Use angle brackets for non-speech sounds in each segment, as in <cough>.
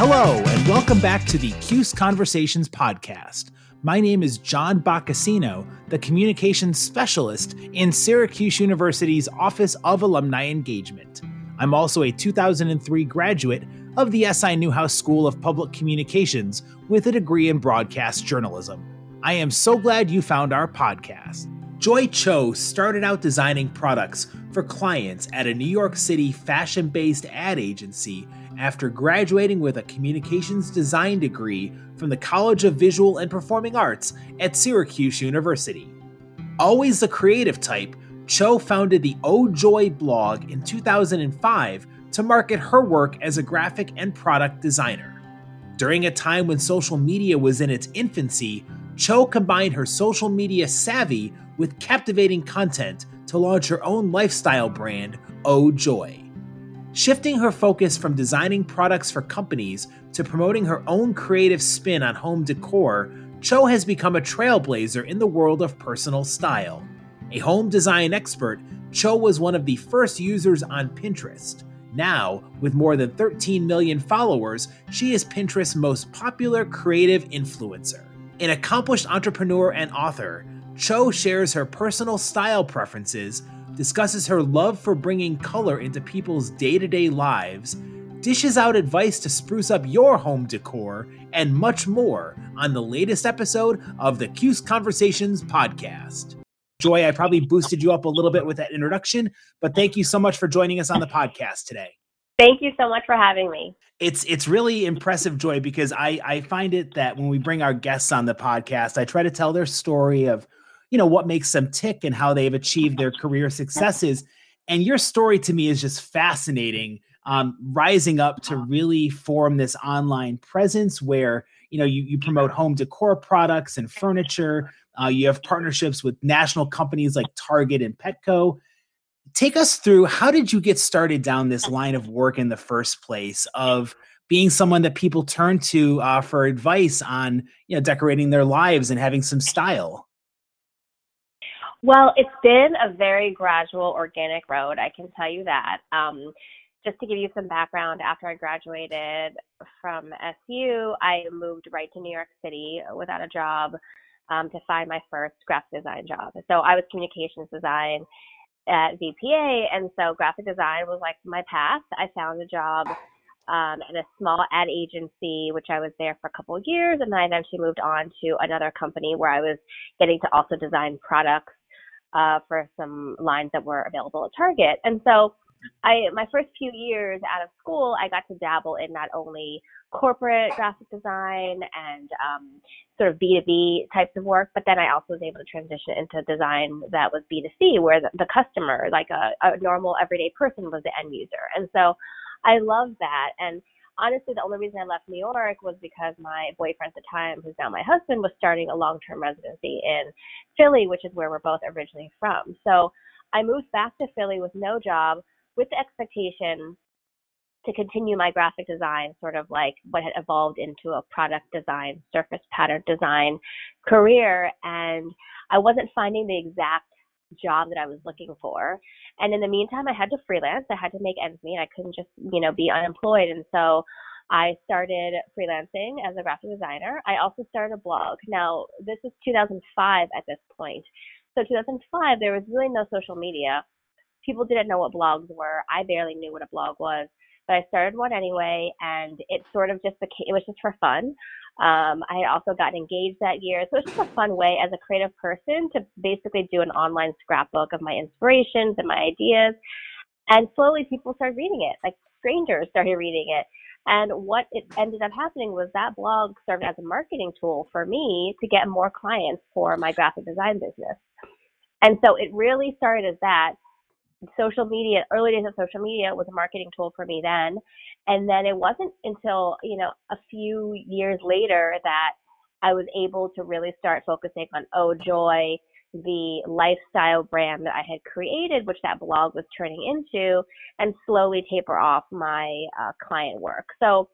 Hello, and welcome back to the CUSE Conversations podcast. My name is John Boccacino, the communications specialist in Syracuse University's Office of Alumni Engagement. I'm also a 2003 graduate of the SI Newhouse School of Public Communications with a degree in broadcast journalism. I am so glad you found our podcast. Joy Cho started out designing products for clients at a New York City fashion based ad agency after graduating with a communications design degree from the College of Visual and Performing Arts at Syracuse University. Always the creative type, Cho founded the Oh Joy blog in 2005 to market her work as a graphic and product designer. During a time when social media was in its infancy, Cho combined her social media savvy with captivating content to launch her own lifestyle brand, Oh Joy. Shifting her focus from designing products for companies to promoting her own creative spin on home decor, Cho has become a trailblazer in the world of personal style. A home design expert, Cho was one of the first users on Pinterest. Now, with more than 13 million followers, she is Pinterest's most popular creative influencer. An accomplished entrepreneur and author, Cho shares her personal style preferences, discusses her love for bringing color into people's day to day lives, dishes out advice to spruce up your home decor, and much more on the latest episode of the CUSE Conversations podcast. Joy, I probably boosted you up a little bit with that introduction, but thank you so much for joining us on the podcast today. Thank you so much for having me. It's it's really impressive, Joy, because I I find it that when we bring our guests on the podcast, I try to tell their story of you know what makes them tick and how they've achieved their career successes. And your story to me is just fascinating um, rising up to really form this online presence where you know you, you promote home decor products and furniture. Uh, you have partnerships with national companies like target and petco. Take us through how did you get started down this line of work in the first place of being someone that people turn to uh, for advice on you know decorating their lives and having some style well, it's been a very gradual, organic road. I can tell you that. Um, just to give you some background, after I graduated from SU, I moved right to New York City without a job um, to find my first graphic design job. So I was communications design at VPA, and so graphic design was like my path. I found a job um, at a small ad agency, which I was there for a couple of years, and then I eventually moved on to another company where I was getting to also design products uh, for some lines that were available at Target. And so I, my first few years out of school, I got to dabble in not only corporate graphic design and um, sort of B2B types of work, but then I also was able to transition into design that was B2C, where the, the customer, like a, a normal everyday person, was the end user. And so I love that. And honestly, the only reason I left New York was because my boyfriend at the time, who's now my husband, was starting a long term residency in Philly, which is where we're both originally from. So I moved back to Philly with no job, with the expectation to continue my graphic design, sort of like what had evolved into a product design, surface pattern design career. And I wasn't finding the exact job that I was looking for. And in the meantime, I had to freelance. I had to make ends meet. I couldn't just, you know, be unemployed. And so I started freelancing as a graphic designer. I also started a blog. Now, this is 2005 at this point. So 2005, there was really no social media. People didn't know what blogs were. I barely knew what a blog was but I started one anyway, and it sort of just became, it was just for fun. Um, I had also gotten engaged that year. So it's just a fun way as a creative person to basically do an online scrapbook of my inspirations and my ideas. And slowly people started reading it, like strangers started reading it. And what it ended up happening was that blog served as a marketing tool for me to get more clients for my graphic design business. And so it really started as that social media, early days of social media was a marketing tool for me then. And then it wasn't until, you know, a few years later that I was able to really start focusing on Oh Joy, the lifestyle brand that I had created, which that blog was turning into, and slowly taper off my uh, client work. So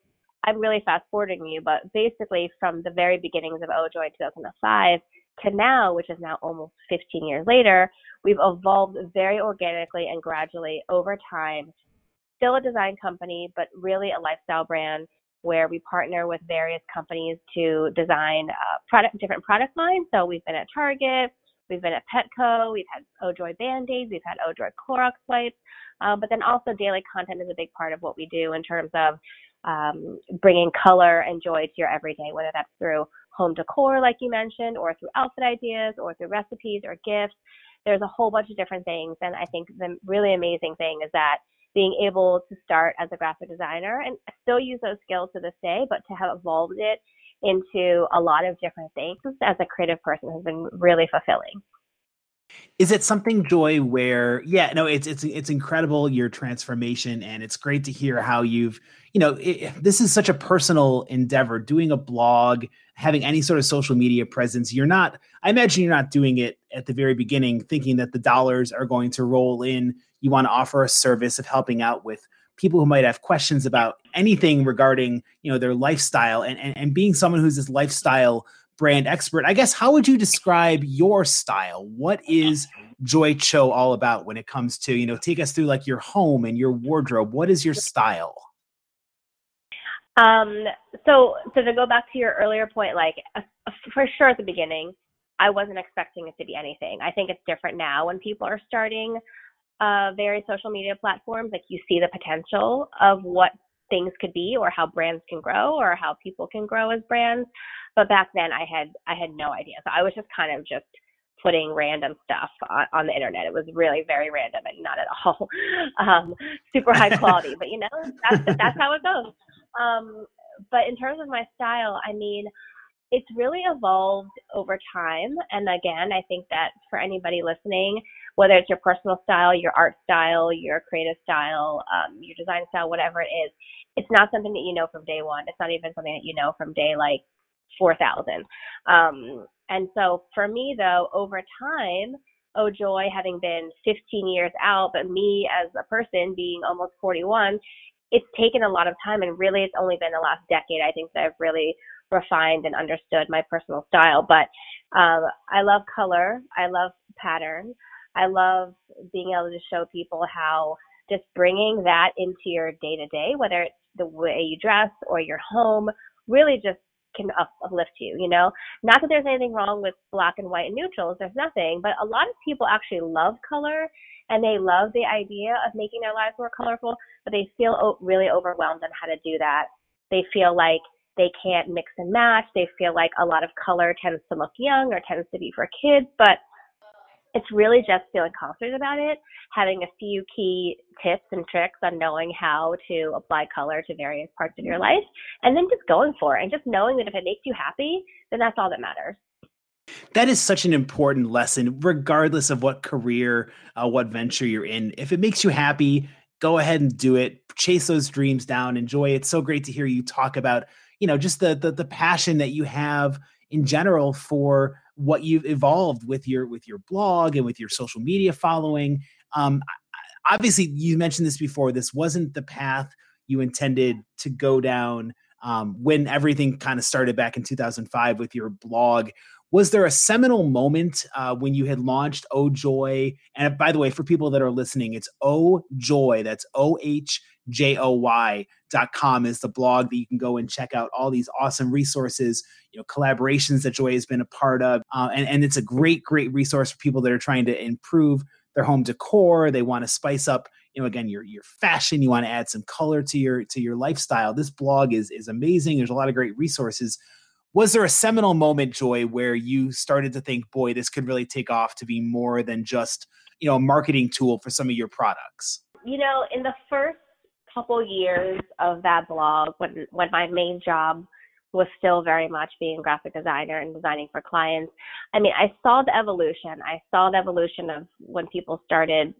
I'm really fast forwarding you, but basically from the very beginnings of Oh Joy 2005 to now, which is now almost 15 years later, we've evolved very organically and gradually over time. Still a design company, but really a lifestyle brand where we partner with various companies to design uh, product different product lines. So we've been at Target, we've been at Petco, we've had OJOY Band-Aids, we've had OJOY Clorox wipes, um, but then also daily content is a big part of what we do in terms of um, bringing color and joy to your everyday, whether that's through home decor, like you mentioned, or through outfit ideas, or through recipes or gifts. There's a whole bunch of different things. And I think the really amazing thing is that being able to start as a graphic designer and still use those skills to this day, but to have evolved it into a lot of different things as a creative person has been really fulfilling. Is it something joy where yeah, no, it's it's it's incredible your transformation and it's great to hear how you've, you know, it, this is such a personal endeavor doing a blog, having any sort of social media presence. You're not I imagine you're not doing it at the very beginning thinking that the dollars are going to roll in. You want to offer a service of helping out with people who might have questions about anything regarding, you know, their lifestyle and and, and being someone who's this lifestyle brand expert. I guess how would you describe your style? What is Joy Cho all about when it comes to, you know, take us through like your home and your wardrobe. What is your style? Um, so so to go back to your earlier point, like uh, for sure at the beginning, I wasn't expecting it to be anything. I think it's different now when people are starting uh, various social media platforms. Like you see the potential of what things could be or how brands can grow or how people can grow as brands but back then i had i had no idea so i was just kind of just putting random stuff on, on the internet it was really very random and not at all <laughs> um, super high quality <laughs> but you know that's that's how it goes um, but in terms of my style i mean it's really evolved over time and again i think that for anybody listening whether it's your personal style, your art style, your creative style, um, your design style, whatever it is, it's not something that you know from day one. It's not even something that you know from day like 4,000. Um, and so for me, though, over time, oh joy, having been 15 years out, but me as a person being almost 41, it's taken a lot of time. And really, it's only been the last decade, I think, that I've really refined and understood my personal style. But um, I love color, I love pattern. I love being able to show people how just bringing that into your day to day, whether it's the way you dress or your home, really just can uplift you, you know? Not that there's anything wrong with black and white and neutrals, there's nothing, but a lot of people actually love color and they love the idea of making their lives more colorful, but they feel really overwhelmed on how to do that. They feel like they can't mix and match. They feel like a lot of color tends to look young or tends to be for kids, but it's really just feeling confident about it, having a few key tips and tricks on knowing how to apply color to various parts of your life, and then just going for it and just knowing that if it makes you happy, then that's all that matters. That is such an important lesson, regardless of what career, uh, what venture you're in. If it makes you happy, go ahead and do it. Chase those dreams down. Enjoy. It's so great to hear you talk about, you know, just the the, the passion that you have in general for what you've evolved with your with your blog and with your social media following. Um, obviously, you mentioned this before. This wasn't the path you intended to go down um, when everything kind of started back in 2005 with your blog. Was there a seminal moment uh, when you had launched Oh Joy? And by the way, for people that are listening, it's Oh Joy. That's O H J O Y dot com is the blog that you can go and check out all these awesome resources, you know, collaborations that Joy has been a part of. Uh, and, and it's a great, great resource for people that are trying to improve their home decor. They want to spice up, you know, again, your your fashion. You want to add some color to your to your lifestyle. This blog is is amazing. There's a lot of great resources. Was there a seminal moment, Joy, where you started to think, boy, this could really take off to be more than just, you know, a marketing tool for some of your products? You know, in the first couple years of that blog when when my main job was still very much being a graphic designer and designing for clients. I mean, I saw the evolution. I saw the evolution of when people started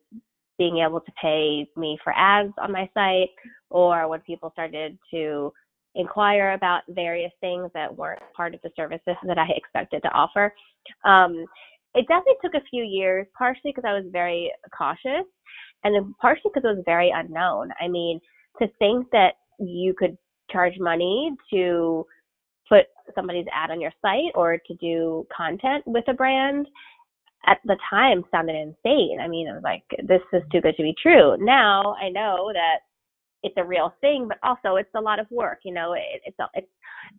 being able to pay me for ads on my site or when people started to inquire about various things that weren't part of the services that I expected to offer. Um, it definitely took a few years, partially because I was very cautious and partially because it was very unknown. I mean, to think that you could charge money to put somebody's ad on your site or to do content with a brand at the time sounded insane. I mean, it was like, this is too good to be true. Now I know that it's a real thing, but also it's a lot of work. You know, it, it's a, it's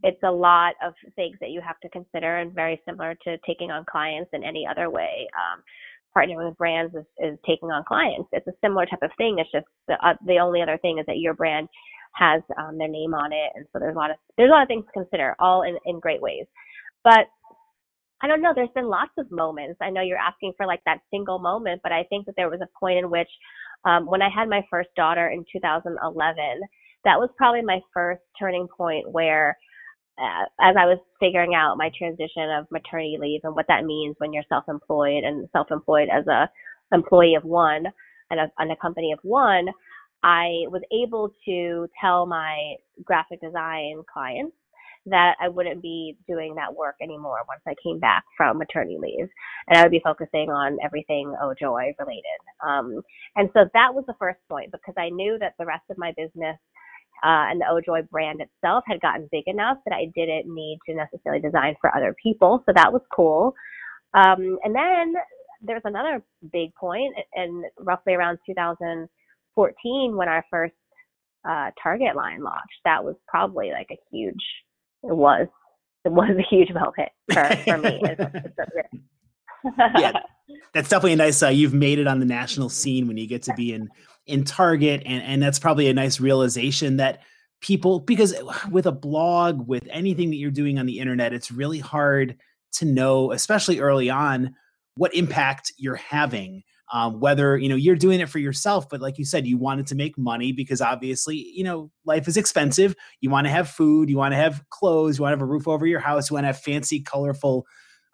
it's a lot of things that you have to consider, and very similar to taking on clients in any other way. Um, partnering with brands is, is taking on clients. It's a similar type of thing. It's just the uh, the only other thing is that your brand has um, their name on it, and so there's a lot of there's a lot of things to consider, all in in great ways. But I don't know. There's been lots of moments. I know you're asking for like that single moment, but I think that there was a point in which, um, when I had my first daughter in 2011, that was probably my first turning point where, uh, as I was figuring out my transition of maternity leave and what that means when you're self-employed and self-employed as a employee of one and a, and a company of one, I was able to tell my graphic design clients that I wouldn't be doing that work anymore once I came back from maternity leave. And I would be focusing on everything OJOY related. Um, and so that was the first point because I knew that the rest of my business uh, and the OJOY brand itself had gotten big enough that I didn't need to necessarily design for other people. So that was cool. Um, and then there's another big point, and roughly around 2014 when our first uh, Target line launched. That was probably like a huge it was it was a huge moment for, for me. <laughs> yeah, <laughs> that's definitely a nice. Uh, you've made it on the national scene when you get to be in in Target, and and that's probably a nice realization that people because with a blog, with anything that you're doing on the internet, it's really hard to know, especially early on, what impact you're having um, whether you know you're doing it for yourself but like you said you wanted to make money because obviously you know life is expensive you want to have food you want to have clothes you want to have a roof over your house you want to have fancy colorful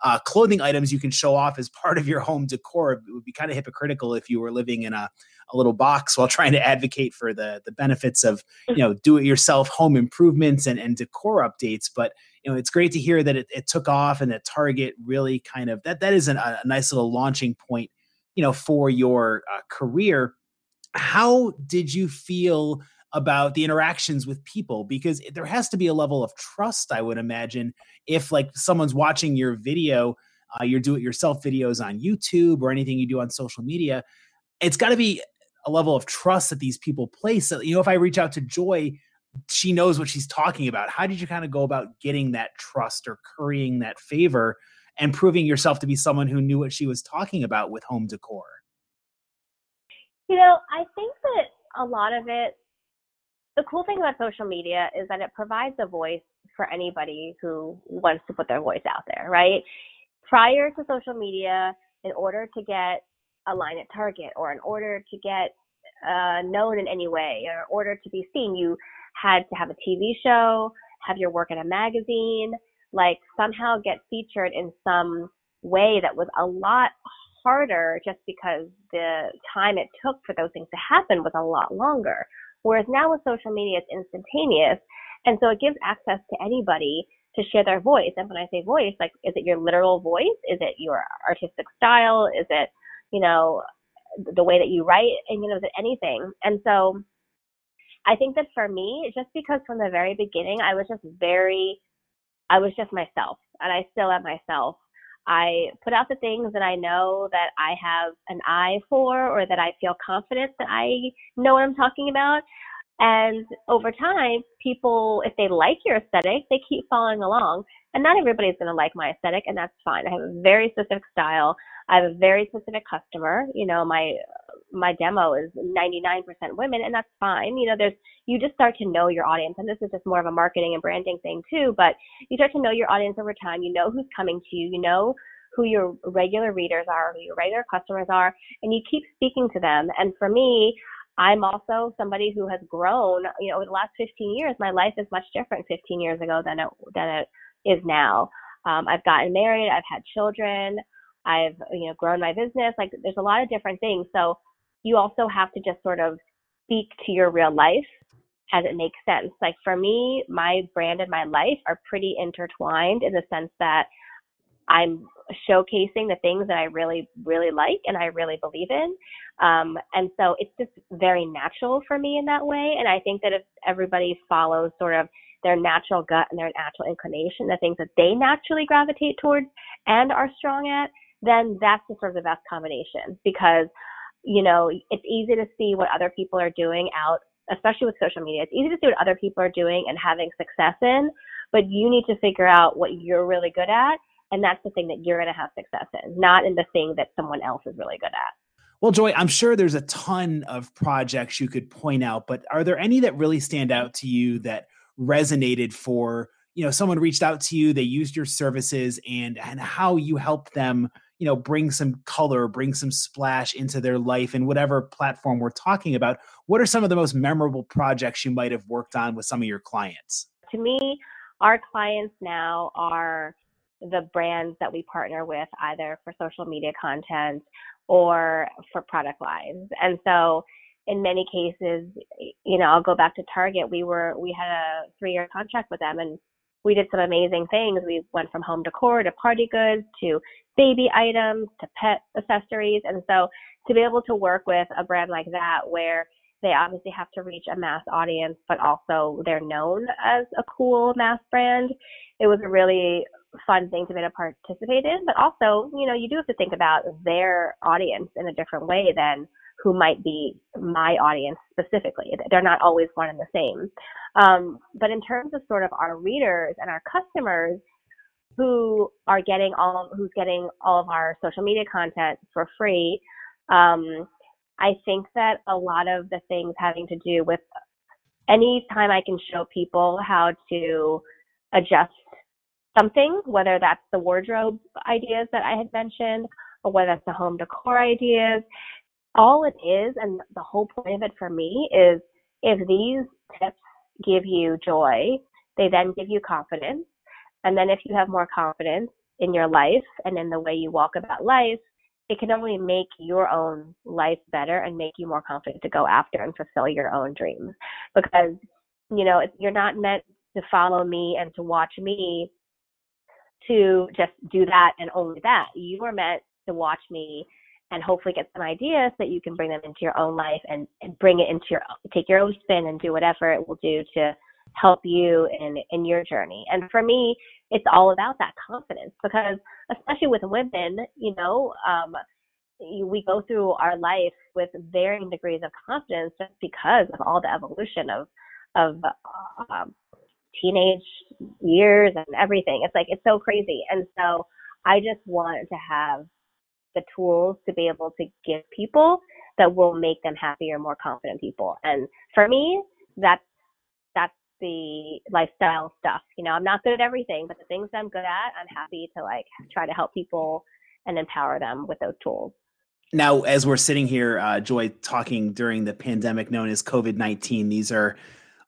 uh, clothing items you can show off as part of your home decor. It would be kind of hypocritical if you were living in a, a little box <laughs> while trying to advocate for the the benefits of you know do it yourself home improvements and, and decor updates. But you know it's great to hear that it, it took off and that Target really kind of that that is an, a nice little launching point you know for your uh, career how did you feel about the interactions with people? Because there has to be a level of trust i would imagine if like someone's watching your video uh, your do it yourself videos on youtube or anything you do on social media it's got to be a level of trust that these people place. So, you know if i reach out to joy she knows what she's talking about. How did you kind of go about getting that trust or currying that favor and proving yourself to be someone who knew what she was talking about with home decor? You know, I think that a lot of it, the cool thing about social media is that it provides a voice for anybody who wants to put their voice out there, right? Prior to social media, in order to get a line at Target or in order to get uh, known in any way or in order to be seen, you had to have a TV show, have your work in a magazine, like somehow get featured in some way that was a lot harder just because the time it took for those things to happen was a lot longer. Whereas now with social media, it's instantaneous. And so it gives access to anybody to share their voice. And when I say voice, like, is it your literal voice? Is it your artistic style? Is it, you know, the way that you write? And, you know, is it anything? And so I think that for me, just because from the very beginning, I was just very I was just myself and I still am myself. I put out the things that I know that I have an eye for or that I feel confident that I know what I'm talking about. And over time, people, if they like your aesthetic, they keep following along. And not everybody's going to like my aesthetic, and that's fine. I have a very specific style. I have a very specific customer. You know, my my demo is 99% women, and that's fine. You know, there's you just start to know your audience, and this is just more of a marketing and branding thing too. But you start to know your audience over time. You know who's coming to you. You know who your regular readers are, who your regular customers are, and you keep speaking to them. And for me, I'm also somebody who has grown. You know, over the last 15 years, my life is much different 15 years ago than it than it is now. Um, I've gotten married. I've had children. I've you know grown my business. Like there's a lot of different things. So you also have to just sort of speak to your real life as it makes sense. Like for me, my brand and my life are pretty intertwined in the sense that I'm showcasing the things that I really, really like and I really believe in. Um, and so it's just very natural for me in that way. And I think that if everybody follows sort of their natural gut and their natural inclination, the things that they naturally gravitate towards and are strong at, then that's the sort of the best combination because you know, it's easy to see what other people are doing out especially with social media. It's easy to see what other people are doing and having success in, but you need to figure out what you're really good at. And that's the thing that you're going to have success in, not in the thing that someone else is really good at. Well, Joy, I'm sure there's a ton of projects you could point out, but are there any that really stand out to you that resonated for, you know, someone reached out to you, they used your services and and how you helped them, you know, bring some color, bring some splash into their life and whatever platform we're talking about. What are some of the most memorable projects you might have worked on with some of your clients? To me, our clients now are the brands that we partner with either for social media content or for product lines. And so in many cases, you know, I'll go back to Target. We were we had a three year contract with them and we did some amazing things. We went from home decor to party goods to baby items to pet accessories. And so to be able to work with a brand like that where they obviously have to reach a mass audience, but also they're known as a cool mass brand. It was a really fun thing to be able to participate in, but also, you know, you do have to think about their audience in a different way than who might be my audience specifically. They're not always one and the same. Um, but in terms of sort of our readers and our customers who are getting all, who's getting all of our social media content for free, um, I think that a lot of the things having to do with any time I can show people how to adjust something, whether that's the wardrobe ideas that I had mentioned or whether it's the home decor ideas. All it is, and the whole point of it for me is if these tips give you joy, they then give you confidence. And then if you have more confidence in your life and in the way you walk about life, it can only make your own life better and make you more confident to go after and fulfill your own dreams. Because, you know, you're not meant to follow me and to watch me to just do that and only that. You are meant to watch me and hopefully get some ideas that you can bring them into your own life and, and bring it into your take your own spin and do whatever it will do to help you in in your journey. And for me, it's all about that confidence because especially with women, you know, um, we go through our life with varying degrees of confidence just because of all the evolution of of um, teenage years and everything. It's like it's so crazy. And so I just want to have the tools to be able to give people that will make them happier, more confident people. And for me, that's that's the lifestyle stuff. You know, I'm not good at everything, but the things I'm good at, I'm happy to like try to help people and empower them with those tools. Now, as we're sitting here, uh, Joy, talking during the pandemic known as COVID 19, these are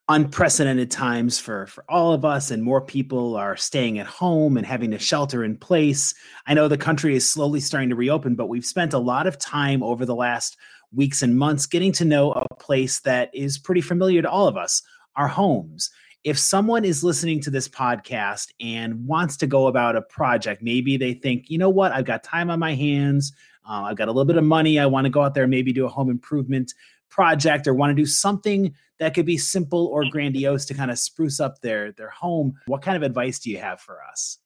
unprecedented times for for all of us and more people are staying at home and having to shelter in place. I know the country is slowly starting to reopen but we've spent a lot of time over the last weeks and months getting to know a place that is pretty familiar to all of us our homes. If someone is listening to this podcast and wants to go about a project maybe they think you know what? I've got time on my hands. Uh, i've got a little bit of money. I want to go out there and maybe do a home improvement project or want to do something that could be simple or grandiose to kind of spruce up their their home what kind of advice do you have for us?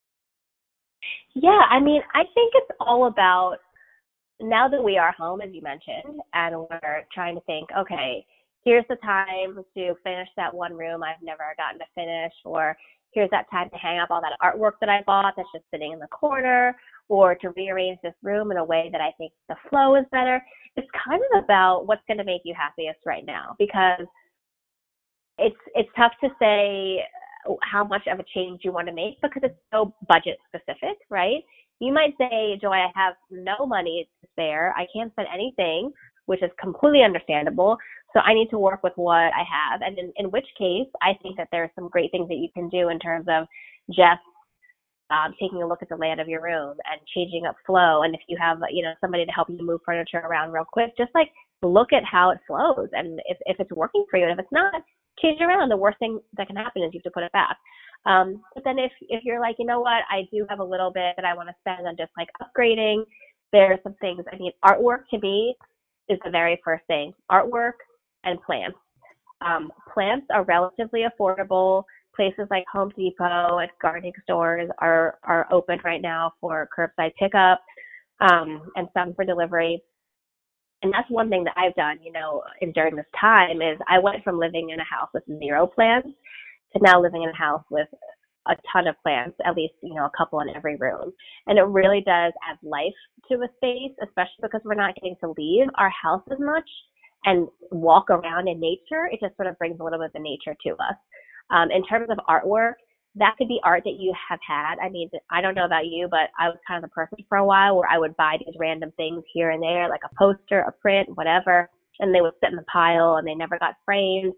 Yeah i mean i think it's all about now that we are home as you mentioned and we're trying to think okay here's the time to finish that one room i've never gotten to finish or here's that time to hang up all that artwork that i bought that's just sitting in the corner or to rearrange this room in a way that i think the flow is better it's kind of about what's going to make you happiest right now because it's it's tough to say how much of a change you want to make because it's so budget specific, right? You might say, Joy, I have no money to spare. I can't spend anything, which is completely understandable. So I need to work with what I have. And in, in which case, I think that there are some great things that you can do in terms of just um, taking a look at the layout of your room and changing up flow. And if you have, you know, somebody to help you move furniture around real quick, just like look at how it flows and if, if it's working for you. And if it's not, change it around. The worst thing that can happen is you have to put it back. Um, but then if if you're like, you know what, I do have a little bit that I want to spend on just like upgrading, there are some things. I mean, artwork to me is the very first thing. Artwork and plants. Um, plants are relatively affordable. Places like Home Depot and gardening stores are are open right now for curbside pickup um, and some for delivery. and that's one thing that I've done, you know, in, during this time is I went from living in a house with zero plants to now living in a house with a ton of plants, at least, you know, a couple in every room. And it really does add life to a space, especially because we're not getting to leave our house as much and walk around in nature. It just sort of brings a little bit of nature to us. Um, in terms of artwork, that could be art that you have had. I mean, I don't know about you, but I was kind of the person for a while where I would buy these random things here and there, like a poster, a print, whatever, and they would sit in the pile and they never got framed.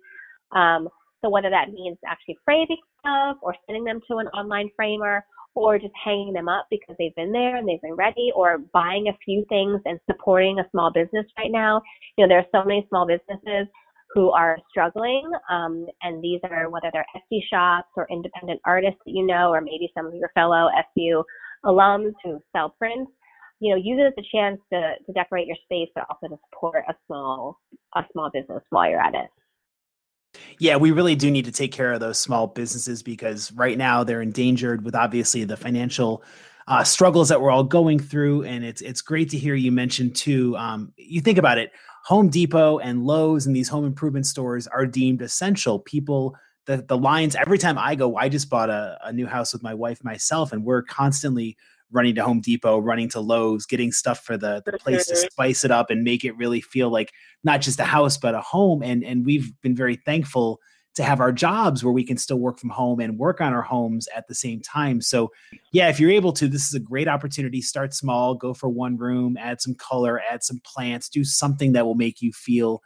Um, so whether that means actually framing stuff or sending them to an online framer or just hanging them up because they've been there and they've been ready or buying a few things and supporting a small business right now. You know, there are so many small businesses who are struggling. Um, and these are whether they're Etsy shops or independent artists that you know, or maybe some of your fellow SU alums who sell prints. You know, use it as a chance to, to decorate your space, but also to support a small a small business while you're at it. Yeah, we really do need to take care of those small businesses because right now they're endangered with obviously the financial uh, struggles that we're all going through. And it's it's great to hear you mention too. Um, you think about it, Home Depot and Lowe's and these home improvement stores are deemed essential. People, the, the lines, every time I go, I just bought a, a new house with my wife, myself, and we're constantly running to Home Depot, running to Lowe's, getting stuff for the, the place to spice it up and make it really feel like not just a house, but a home. And, and we've been very thankful to have our jobs where we can still work from home and work on our homes at the same time. So, yeah, if you're able to, this is a great opportunity. Start small, go for one room, add some color, add some plants, do something that will make you feel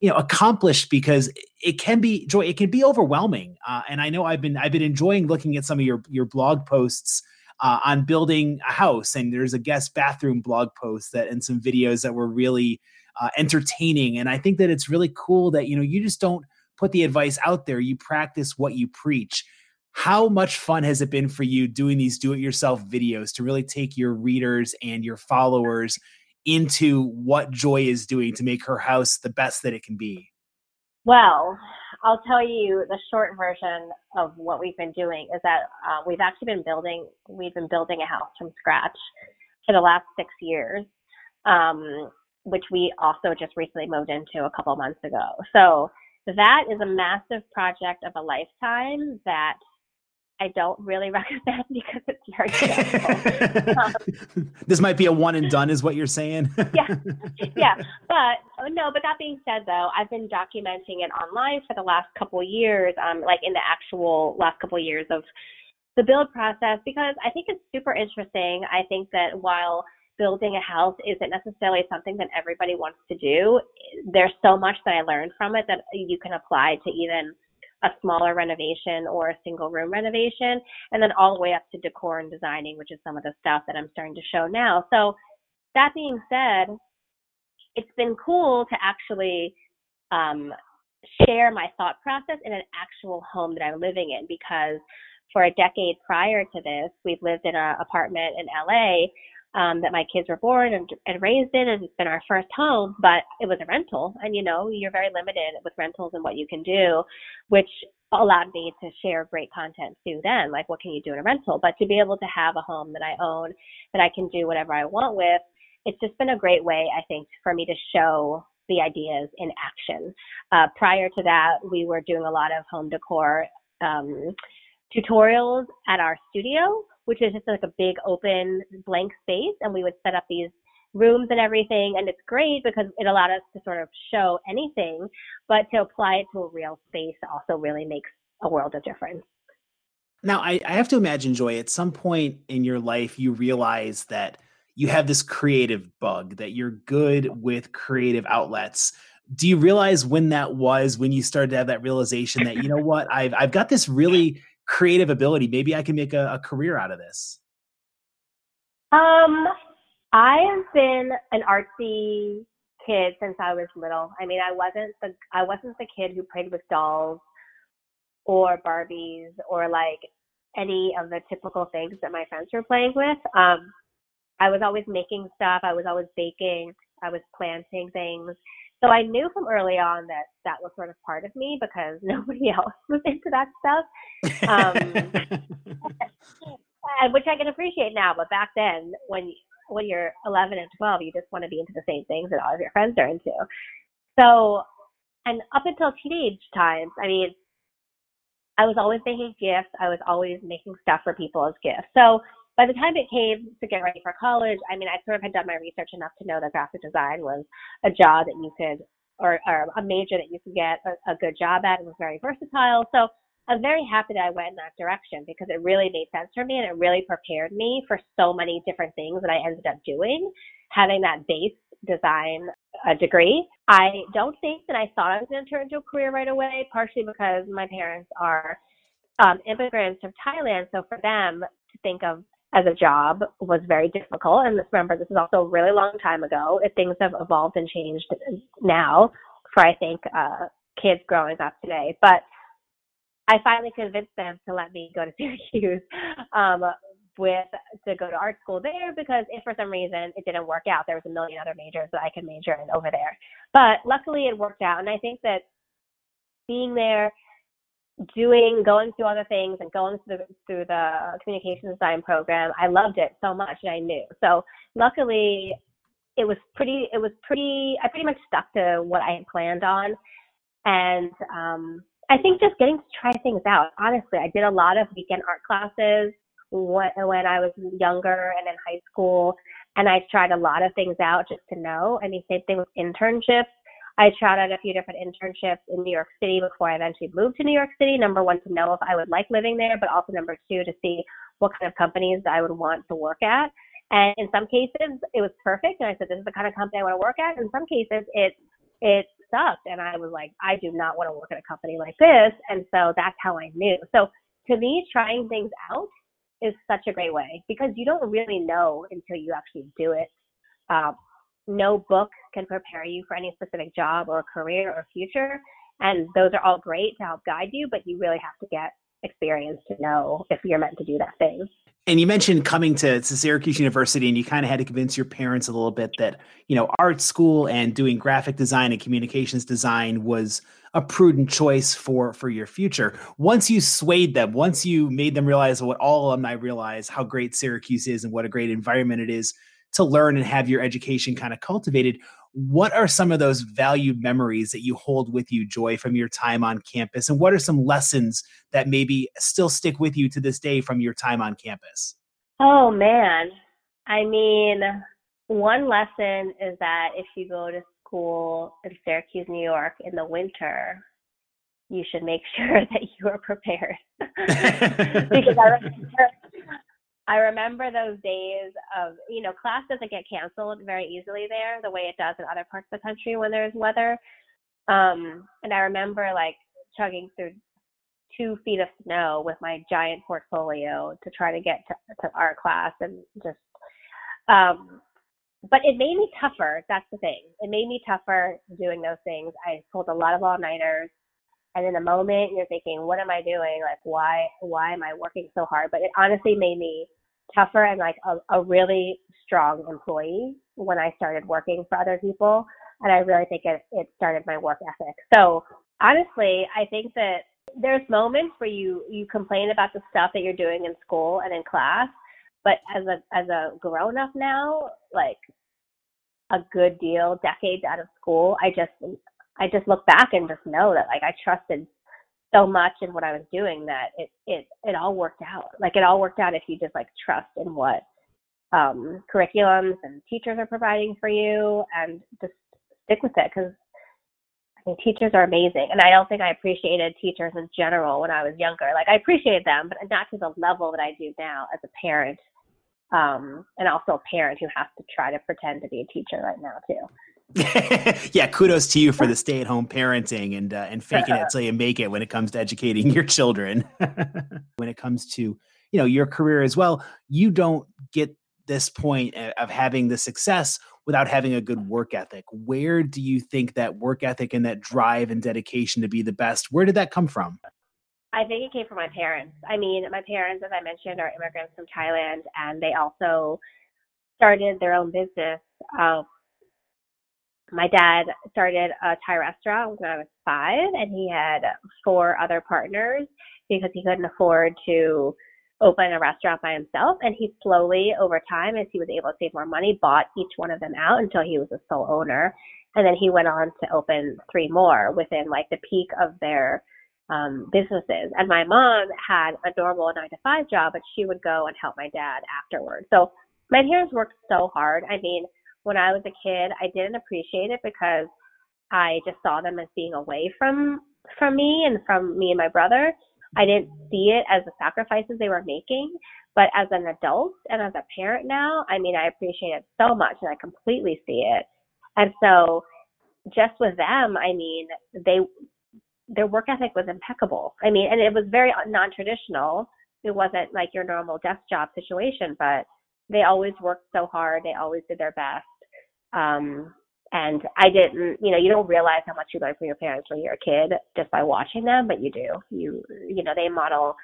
you know accomplished because it can be joy it can be overwhelming uh, and i know i've been i've been enjoying looking at some of your your blog posts uh, on building a house and there's a guest bathroom blog post that and some videos that were really uh, entertaining and i think that it's really cool that you know you just don't put the advice out there, you practice what you preach. How much fun has it been for you doing these do it yourself videos to really take your readers and your followers into what Joy is doing to make her house the best that it can be? Well, I'll tell you the short version of what we've been doing is that uh, we've actually been building we've been building a house from scratch for the last six years, um, which we also just recently moved into a couple months ago. So that is a massive project of a lifetime that I don't really <laughs> recommend because it's very <laughs> stressful. um, this might be a one and done, is what you're saying. yeah, <laughs> yeah, but no. But that being said, though, I've been documenting it online for the last couple years, um, like in the actual last couple years of the build process, because I think it's super interesting. I think that while building a house isn't necessarily something that everybody wants to do. There's so much that I learned from it that you can apply to even a smaller renovation or a single room renovation, and then all the way up to decor and designing, which is some of the stuff that I'm starting to show now. So, that being said, it's been cool to actually um, share my thought process in an actual home that I'm living in because for a decade prior to this, we've lived in an apartment in LA um, that my kids were born and, and raised in, and it's been our first home, but it was a rental. And you know, you're very limited with rentals and what you can do, which allowed me to share great content too then, like what can you do in a rental? But to be able to have a home that I own, that I can do whatever I want with, it's just been a great way, I think, for me to show the ideas in action. Uh, prior to that, we were doing a lot of home decor um, tutorials at our studio which is just like a big open blank space. And we would set up these rooms and everything. And it's great because it allowed us to sort of show anything, but to apply it to a real space also really makes a world of difference. Now, I, I have to imagine, Joy, at some point in your life, you realize that you have this creative bug, that you're good with creative outlets do you realize when that was when you started to have that realization that you know what I've I've got this really creative ability. Maybe I can make a, a career out of this. Um, I have been an artsy kid since I was little. I mean, I wasn't the I wasn't the kid who played with dolls or Barbies or like any of the typical things that my friends were playing with. Um, I was always making stuff. I was always baking. I was planting things. So I knew from early on that that was sort of part of me because <laughs> nobody else was into that stuff, um, <laughs> which I can appreciate now. But back then, when when you're 11 and 12, you just want to be into the same things that all of your friends are into. So, and up until teenage times, I mean, I was always making gifts. I was always making stuff for people as gifts. So by the time it came to get ready for college, I mean, I sort of had done my research enough to know that graphic design was a job that you could, or, or a major that you could get a, a good job at. It was very versatile. So I'm very happy that I went in that direction because it really made sense for me and it really prepared me for so many different things that I ended up doing. Having that base design uh, degree. I don't think that I thought I was going to turn into a career right away, partially because my parents are um, immigrants from Thailand. So for them to think of as a job was very difficult. And remember, this is also a really long time ago. Things have evolved and changed now for, I think, uh, kids growing up today. But I finally convinced them to let me go to <laughs> Syracuse um, with to go to art school there because if for some reason it didn't work out, there was a million other majors that I could major in over there. But luckily, it worked out, and I think that being there doing going through other things and going through the, through the communication design program i loved it so much and i knew. So luckily it was pretty it was pretty i pretty much stuck to what i had planned on. And um i think just getting to try things out honestly i did a lot of weekend art classes when, when i was younger and in high school and i tried a lot of things out just to know. I mean same thing with internships I tried out a few different internships in New York City before I eventually moved to New York City. Number one, to know if I would like living there, but also number two, to see what kind of companies I would want to work at. And in some cases, it was perfect, and I said, "This is the kind of company I want to work at." In some cases, it it sucked, and I was like, "I do not want to work at a company like this." And so that's how I knew. So to me, trying things out is such a great way because you don't really know until you actually do it. Um, no book can prepare you for any specific job or career or future. And those are all great to help guide you, but you really have to get experience to know if you're meant to do that thing. And you mentioned coming to, to Syracuse University, and you kind of had to convince your parents a little bit that, you know, art school and doing graphic design and communications design was a prudent choice for for your future. Once you swayed them, once you made them realize what all alumni realize how great Syracuse is and what a great environment it is to learn and have your education kind of cultivated. What are some of those valued memories that you hold with you, Joy, from your time on campus? And what are some lessons that maybe still stick with you to this day from your time on campus? Oh, man. I mean, one lesson is that if you go to school in Syracuse, New York in the winter, you should make <laughs> sure that you are prepared. <laughs> because I remember I remember those days of, you know, class doesn't get canceled very easily there the way it does in other parts of the country when there's weather. Um, and I remember like chugging through two feet of snow with my giant portfolio to try to get to, to art class and just, um, but it made me tougher. That's the thing. It made me tougher doing those things. I pulled a lot of all nighters and in the moment you're thinking what am i doing like why why am i working so hard but it honestly made me tougher and like a, a really strong employee when I started working for other people. And I really think it, it started my work ethic. So honestly, I think that there's moments where you, you complain about the stuff that you're doing in school and in class, but as a, as a grown up now, like a good deal, decades out of school, I just, I just look back and just know that like I trusted so much in what I was doing that it it it all worked out. Like it all worked out if you just like trust in what um, curriculums and teachers are providing for you, and just stick with it because I mean teachers are amazing, and I don't think I appreciated teachers in general when I was younger. Like I appreciated them, but not to the level that I do now as a parent, um, and also a parent who has to try to pretend to be a teacher right now too. <laughs> yeah, kudos to you for the stay-at-home parenting and uh, and faking it till you make it when it comes to educating your children. <laughs> when it comes to you know your career as well, you don't get this point of having the success without having a good work ethic. Where do you think that work ethic and that drive and dedication to be the best? Where did that come from? I think it came from my parents. I mean, my parents, as I mentioned, are immigrants from Thailand, and they also started their own business. Uh, my dad started a Thai restaurant when I was five, and he had four other partners because he couldn't afford to open a restaurant by himself. And he slowly, over time, as he was able to save more money, bought each one of them out until he was a sole owner. And then he went on to open three more within like the peak of their um, businesses. And my mom had a normal nine to five job, but she would go and help my dad afterwards. So my parents worked so hard. I mean, when I was a kid, I didn't appreciate it because I just saw them as being away from from me and from me and my brother. I didn't see it as the sacrifices they were making, but as an adult and as a parent now, I mean, I appreciate it so much and I completely see it. And so just with them, I mean, they their work ethic was impeccable. I mean, and it was very non-traditional. It wasn't like your normal desk job situation, but they always worked so hard. They always did their best. Um, and I didn't, you know, you don't realize how much you learn from your parents when you're a kid just by watching them, but you do. You, you know, they model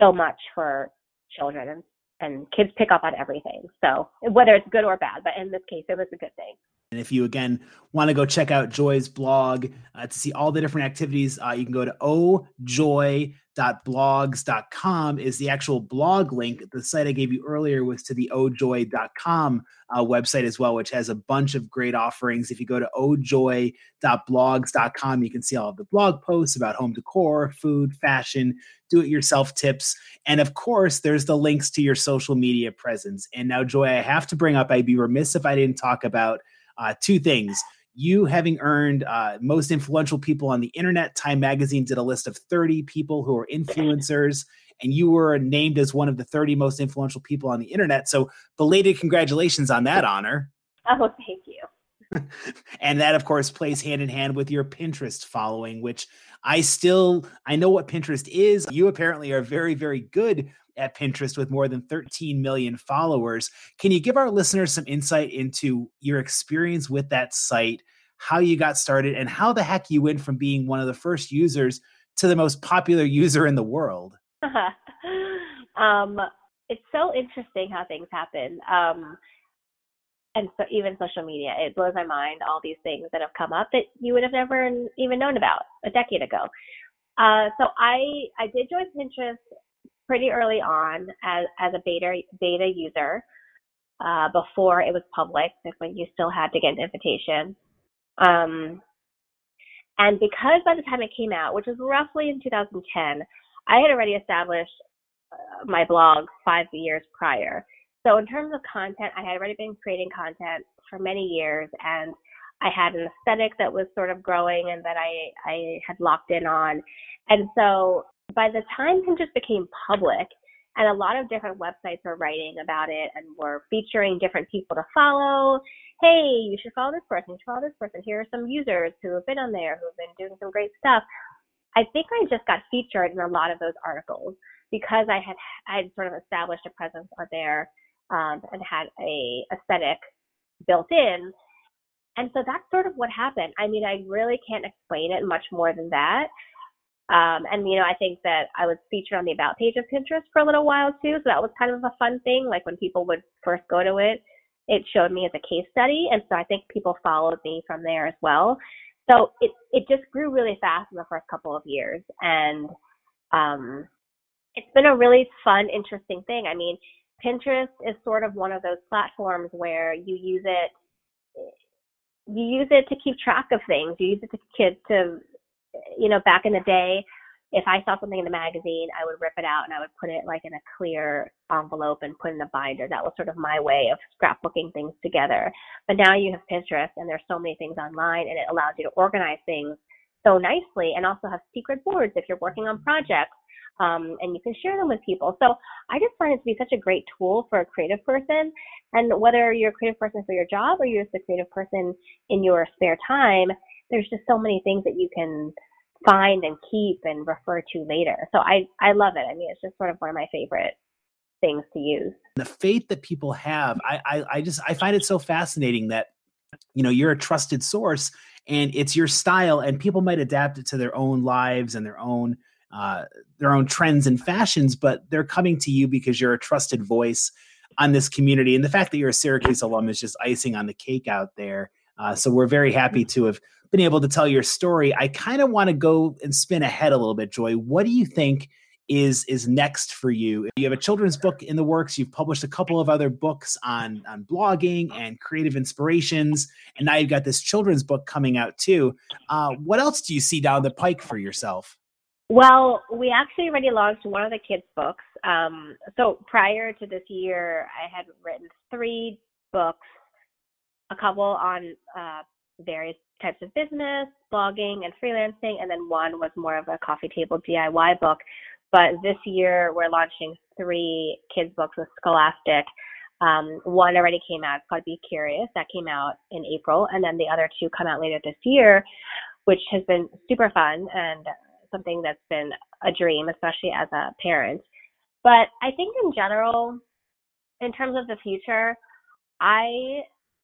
so much for children and, and kids pick up on everything. So whether it's good or bad, but in this case, it was a good thing. And if you again want to go check out Joy's blog uh, to see all the different activities, uh, you can go to ohjoy.blogs.com is the actual blog link. The site I gave you earlier was to the ohjoy.com uh, website as well, which has a bunch of great offerings. If you go to ohjoy.blogs.com, you can see all of the blog posts about home decor, food, fashion, do it yourself tips. And of course, there's the links to your social media presence. And now, Joy, I have to bring up, I'd be remiss if I didn't talk about uh, two things. You having earned uh, most influential people on the internet, Time Magazine did a list of 30 people who are influencers, and you were named as one of the 30 most influential people on the internet. So, belated congratulations on that honor. Oh, thank you. <laughs> and that, of course, plays hand in hand with your Pinterest following, which I still I know what Pinterest is. You apparently are very, very good at Pinterest with more than 13 million followers. Can you give our listeners some insight into your experience with that site, how you got started, and how the heck you went from being one of the first users to the most popular user in the world? <laughs> um, it's so interesting how things happen. Um, and so even social media, it blows my mind all these things that have come up that you would have never even known about a decade ago. Uh, so I I did join Pinterest pretty early on as as a beta beta user uh, before it was public, like when you still had to get an invitation. Um, and because by the time it came out, which was roughly in 2010, I had already established uh, my blog five years prior. So in terms of content, I had already been creating content for many years, and I had an aesthetic that was sort of growing and that I I had locked in on. And so by the time Pinterest became public, and a lot of different websites were writing about it and were featuring different people to follow. Hey, you should follow this person, you should follow this person. Here are some users who have been on there, who have been doing some great stuff. I think I just got featured in a lot of those articles because I had I had sort of established a presence on there um, and had a aesthetic built in. And so that's sort of what happened. I mean, I really can't explain it much more than that. Um, and you know, I think that I was featured on the about page of Pinterest for a little while too, so that was kind of a fun thing. Like when people would first go to it, it showed me as a case study, and so I think people followed me from there as well. So it it just grew really fast in the first couple of years, and um, it's been a really fun, interesting thing. I mean, Pinterest is sort of one of those platforms where you use it you use it to keep track of things. You use it to to you know, back in the day, if I saw something in the magazine, I would rip it out and I would put it like in a clear envelope and put in a binder. That was sort of my way of scrapbooking things together. But now you have Pinterest and there's so many things online and it allows you to organize things so nicely and also have secret boards if you're working on projects. Um, and you can share them with people. So I just find it to be such a great tool for a creative person. And whether you're a creative person for your job or you're just a creative person in your spare time, there's just so many things that you can find and keep and refer to later. So I I love it. I mean, it's just sort of one of my favorite things to use. The faith that people have, I I, I just I find it so fascinating that you know you're a trusted source and it's your style and people might adapt it to their own lives and their own uh, their own trends and fashions but they're coming to you because you're a trusted voice on this community and the fact that you're a syracuse alum is just icing on the cake out there uh, so we're very happy to have been able to tell your story. I kind of want to go and spin ahead a little bit, Joy. What do you think is is next for you. You have a children's book in the works. You've published a couple of other books on on blogging and creative inspirations, and now you've got this children's book coming out too. Uh, what else do you see down the pike for yourself? Well, we actually already launched one of the kids' books. Um, so prior to this year, I had written three books, a couple on uh, various types of business, blogging, and freelancing, and then one was more of a coffee table DIY book. But this year, we're launching three kids' books with Scholastic. Um, one already came out, it's called Be Curious. That came out in April. And then the other two come out later this year, which has been super fun and something that's been a dream, especially as a parent. But I think in general, in terms of the future, I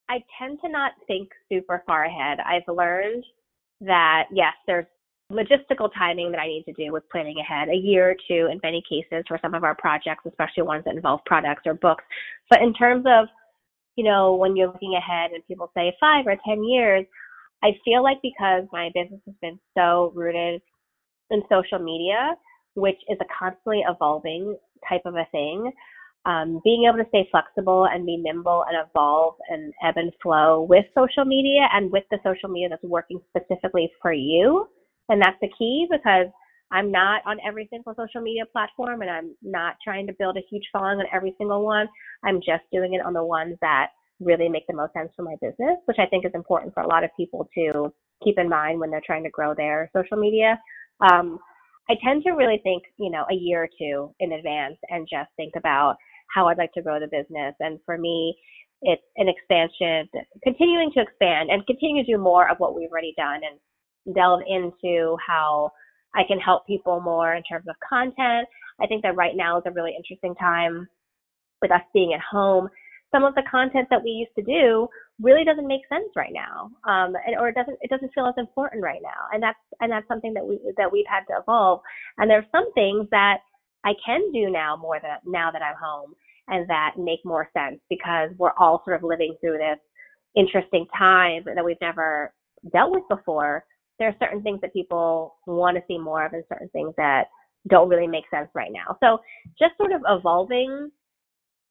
I tend to not think super far ahead. I've learned that yes, there's logistical timing that I need to do with planning ahead, a year or two in many cases for some of our projects, especially ones that involve products or books. But in terms of, you know, when you're looking ahead and people say five or 10 years, I feel like because my business has been so rooted in social media, which is a constantly evolving type of a thing, um, being able to stay flexible and be nimble and evolve and ebb and flow with social media and with the social media that's working specifically for you and that's the key because I'm not on every single social media platform and I'm not trying to build a huge following on every single one. I'm just doing it on the ones that really make the most sense for my business, which I think is important for a lot of people to keep in mind when they're trying to grow their social media. Um, I tend to really think, you know, a year or two in advance and just think about how I'd like to grow the business. And for me, it's an expansion, continuing to expand and continue to do more of what we've already done and delve into how I can help people more in terms of content. I think that right now is a really interesting time with us being at home. Some of the content that we used to do really doesn't make sense right now, um, and, or it doesn't it doesn't feel as important right now, and that's and that's something that we that we've had to evolve. And there's some things that I can do now more than now that I'm home, and that make more sense because we're all sort of living through this interesting time that we've never dealt with before there are certain things that people want to see more of and certain things that don't really make sense right now. So just sort of evolving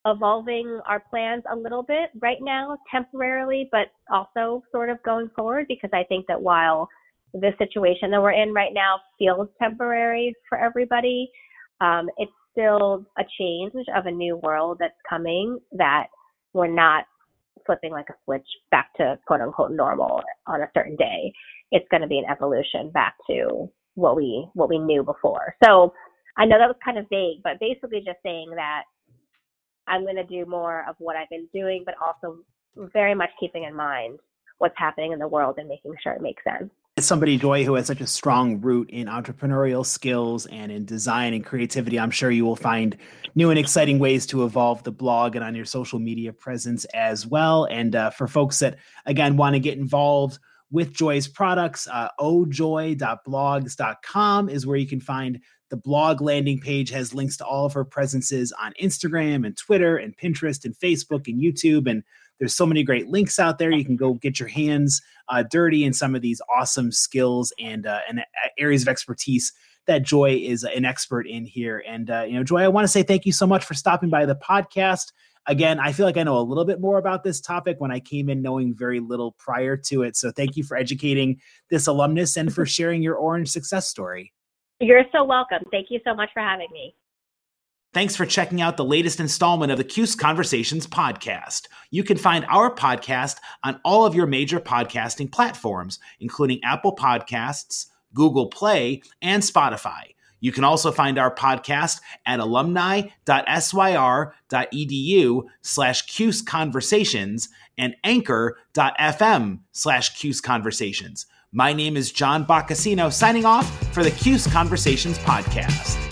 evolving our plans a little bit right now temporarily but also sort of going forward because I think that while the situation that we're in right now feels temporary for everybody, um, it's still a change of a new world that's coming that we're not flipping like a switch back to quote unquote normal on a certain day it's going to be an evolution back to what we what we knew before. So I know that was kind of vague, but basically just saying that I'm going to do more of what I've been doing, but also very much keeping in mind what's happening in the world and making sure it makes sense. As somebody, Joy, who has such a strong root in entrepreneurial skills and in design and creativity, I'm sure you will find new and exciting ways to evolve the blog and on your social media presence as well. And uh, for folks that, again, want to get involved with Joy's products. Uh, ohjoy.blogs.com is where you can find the blog landing page has links to all of her presences on Instagram and Twitter and Pinterest and Facebook and YouTube. And there's so many great links out there. You can go get your hands uh, dirty in some of these awesome skills and uh, and uh, areas of expertise that Joy is an expert in here. And uh, you know, Joy, I want to say thank you so much for stopping by the podcast again, I feel like I know a little bit more about this topic when I came in knowing very little prior to it. So thank you for educating this alumnus and for sharing your Orange success story. You're so welcome. Thank you so much for having me. Thanks for checking out the latest installment of the CUSE Conversations podcast. You can find our podcast on all of your major podcasting platforms, including Apple Podcasts, Google Play, and Spotify. You can also find our podcast at alumni.syr.edu slash CUSE Conversations and anchor.fm slash CUSE Conversations. My name is John Boccacino, signing off for the CUSE Conversations podcast.